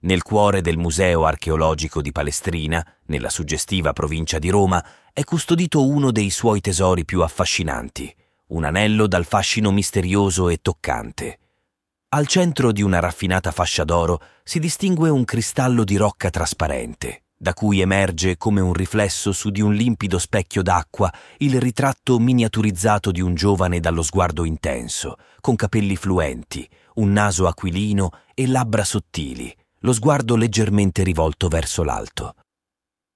Nel cuore del Museo archeologico di Palestrina, nella suggestiva provincia di Roma, è custodito uno dei suoi tesori più affascinanti, un anello dal fascino misterioso e toccante. Al centro di una raffinata fascia d'oro si distingue un cristallo di rocca trasparente, da cui emerge come un riflesso su di un limpido specchio d'acqua il ritratto miniaturizzato di un giovane dallo sguardo intenso, con capelli fluenti, un naso aquilino e labbra sottili, lo sguardo leggermente rivolto verso l'alto.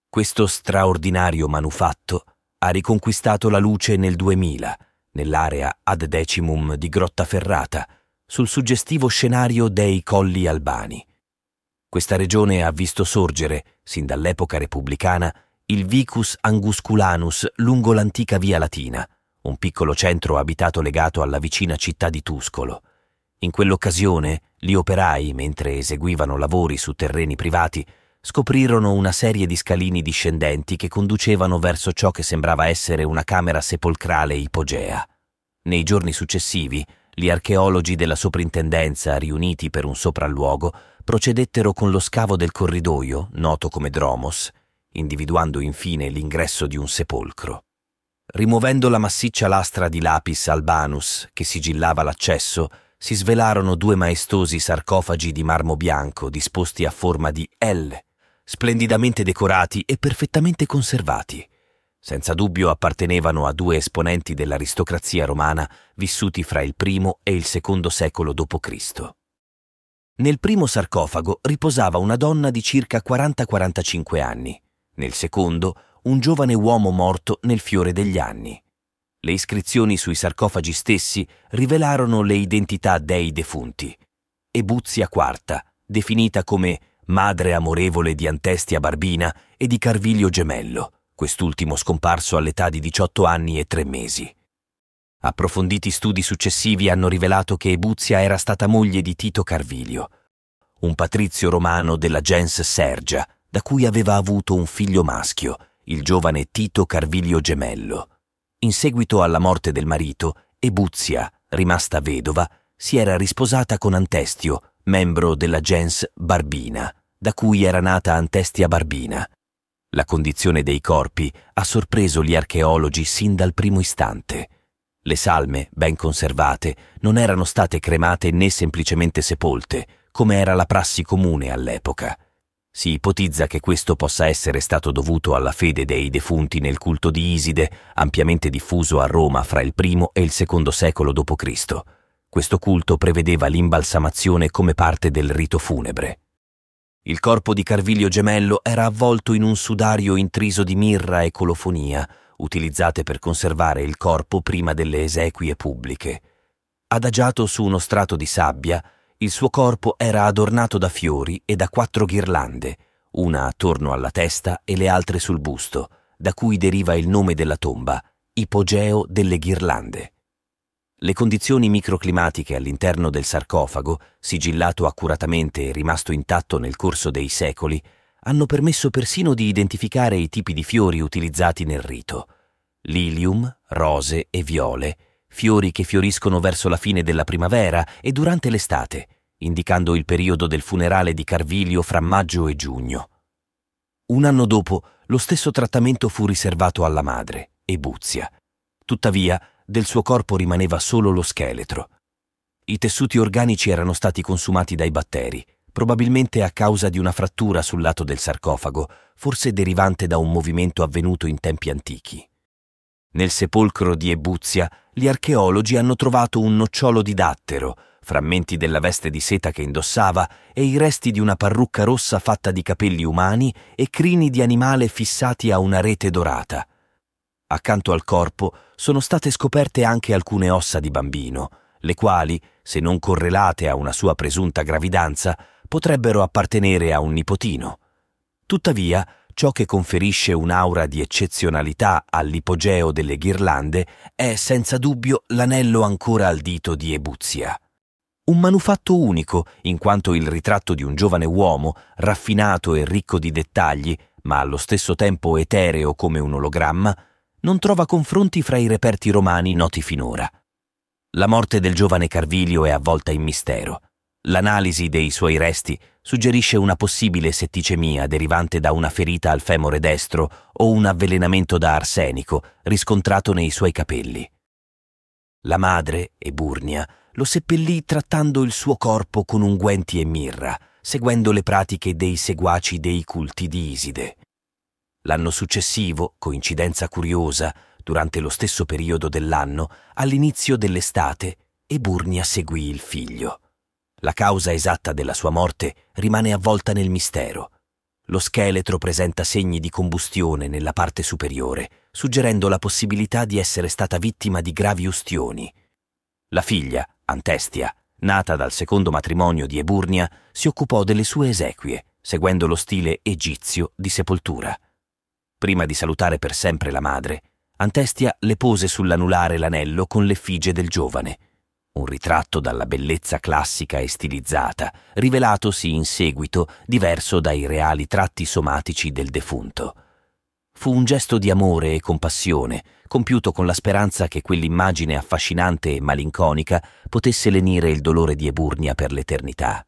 Questo straordinario manufatto ha riconquistato la luce nel 2000, nell'area ad decimum di Grottaferrata, sul suggestivo scenario dei Colli Albani. Questa regione ha visto sorgere, sin dall'epoca repubblicana, il Vicus Angusculanus lungo l'antica Via Latina, un piccolo centro abitato legato alla vicina città di Tuscolo. In quell'occasione, gli operai, mentre eseguivano lavori su terreni privati, scoprirono una serie di scalini discendenti che conducevano verso ciò che sembrava essere una camera sepolcrale ipogea. Nei giorni successivi, gli archeologi della soprintendenza, riuniti per un sopralluogo, procedettero con lo scavo del corridoio, noto come dromos, individuando infine l'ingresso di un sepolcro. Rimuovendo la massiccia lastra di lapis albanus che sigillava l'accesso, si svelarono due maestosi sarcofagi di marmo bianco disposti a forma di L, splendidamente decorati e perfettamente conservati. Senza dubbio appartenevano a due esponenti dell'aristocrazia romana vissuti fra il primo e il secondo secolo d.C. Nel primo sarcofago riposava una donna di circa 40-45 anni, nel secondo un giovane uomo morto nel fiore degli anni. Le iscrizioni sui sarcofagi stessi rivelarono le identità dei defunti. Ebuzia IV, definita come madre amorevole di Antestia Barbina e di Carvilio Gemello, quest'ultimo scomparso all'età di 18 anni e tre mesi. Approfonditi studi successivi hanno rivelato che Ebuzia era stata moglie di Tito Carvilio, un patrizio romano della gens Sergia, da cui aveva avuto un figlio maschio, il giovane Tito Carvilio Gemello. In seguito alla morte del marito, Ebuzia, rimasta vedova, si era risposata con Antestio, membro della gens Barbina da cui era nata Antestia Barbina. La condizione dei corpi ha sorpreso gli archeologi sin dal primo istante. Le salme, ben conservate, non erano state cremate né semplicemente sepolte, come era la prassi comune all'epoca. Si ipotizza che questo possa essere stato dovuto alla fede dei defunti nel culto di Iside, ampiamente diffuso a Roma fra il I e il II secolo d.C. Questo culto prevedeva l'imbalsamazione come parte del rito funebre. Il corpo di Carvilio Gemello era avvolto in un sudario intriso di mirra e colofonia, utilizzate per conservare il corpo prima delle esequie pubbliche. Adagiato su uno strato di sabbia, il suo corpo era adornato da fiori e da quattro ghirlande, una attorno alla testa e le altre sul busto, da cui deriva il nome della tomba, ipogeo delle ghirlande. Le condizioni microclimatiche all'interno del sarcofago, sigillato accuratamente e rimasto intatto nel corso dei secoli, hanno permesso persino di identificare i tipi di fiori utilizzati nel rito. Lilium, rose e viole, fiori che fioriscono verso la fine della primavera e durante l'estate, indicando il periodo del funerale di Carvilio fra maggio e giugno. Un anno dopo, lo stesso trattamento fu riservato alla madre, Ebuzia. Tuttavia, del suo corpo rimaneva solo lo scheletro. I tessuti organici erano stati consumati dai batteri, probabilmente a causa di una frattura sul lato del sarcofago, forse derivante da un movimento avvenuto in tempi antichi. Nel sepolcro di Ebuzia, gli archeologi hanno trovato un nocciolo di dattero, frammenti della veste di seta che indossava e i resti di una parrucca rossa fatta di capelli umani e crini di animale fissati a una rete dorata. Accanto al corpo sono state scoperte anche alcune ossa di bambino, le quali, se non correlate a una sua presunta gravidanza, potrebbero appartenere a un nipotino. Tuttavia, ciò che conferisce un'aura di eccezionalità all'ipogeo delle ghirlande è senza dubbio l'anello ancora al dito di Ebuzia. Un manufatto unico, in quanto il ritratto di un giovane uomo, raffinato e ricco di dettagli, ma allo stesso tempo etereo come un ologramma, non trova confronti fra i reperti romani noti finora. La morte del giovane Carvilio è avvolta in mistero. L'analisi dei suoi resti suggerisce una possibile setticemia derivante da una ferita al femore destro o un avvelenamento da arsenico riscontrato nei suoi capelli. La madre, Eburnia, lo seppellì trattando il suo corpo con unguenti e mirra, seguendo le pratiche dei seguaci dei culti di Iside. L'anno successivo, coincidenza curiosa, durante lo stesso periodo dell'anno, all'inizio dell'estate, Eburnia seguì il figlio. La causa esatta della sua morte rimane avvolta nel mistero. Lo scheletro presenta segni di combustione nella parte superiore, suggerendo la possibilità di essere stata vittima di gravi ustioni. La figlia, Antestia, nata dal secondo matrimonio di Eburnia, si occupò delle sue esequie, seguendo lo stile egizio di sepoltura. Prima di salutare per sempre la madre, Antestia le pose sull'anulare l'anello con l'effigie del giovane un ritratto dalla bellezza classica e stilizzata, rivelatosi in seguito diverso dai reali tratti somatici del defunto. Fu un gesto di amore e compassione, compiuto con la speranza che quell'immagine affascinante e malinconica potesse lenire il dolore di Eburnia per l'eternità.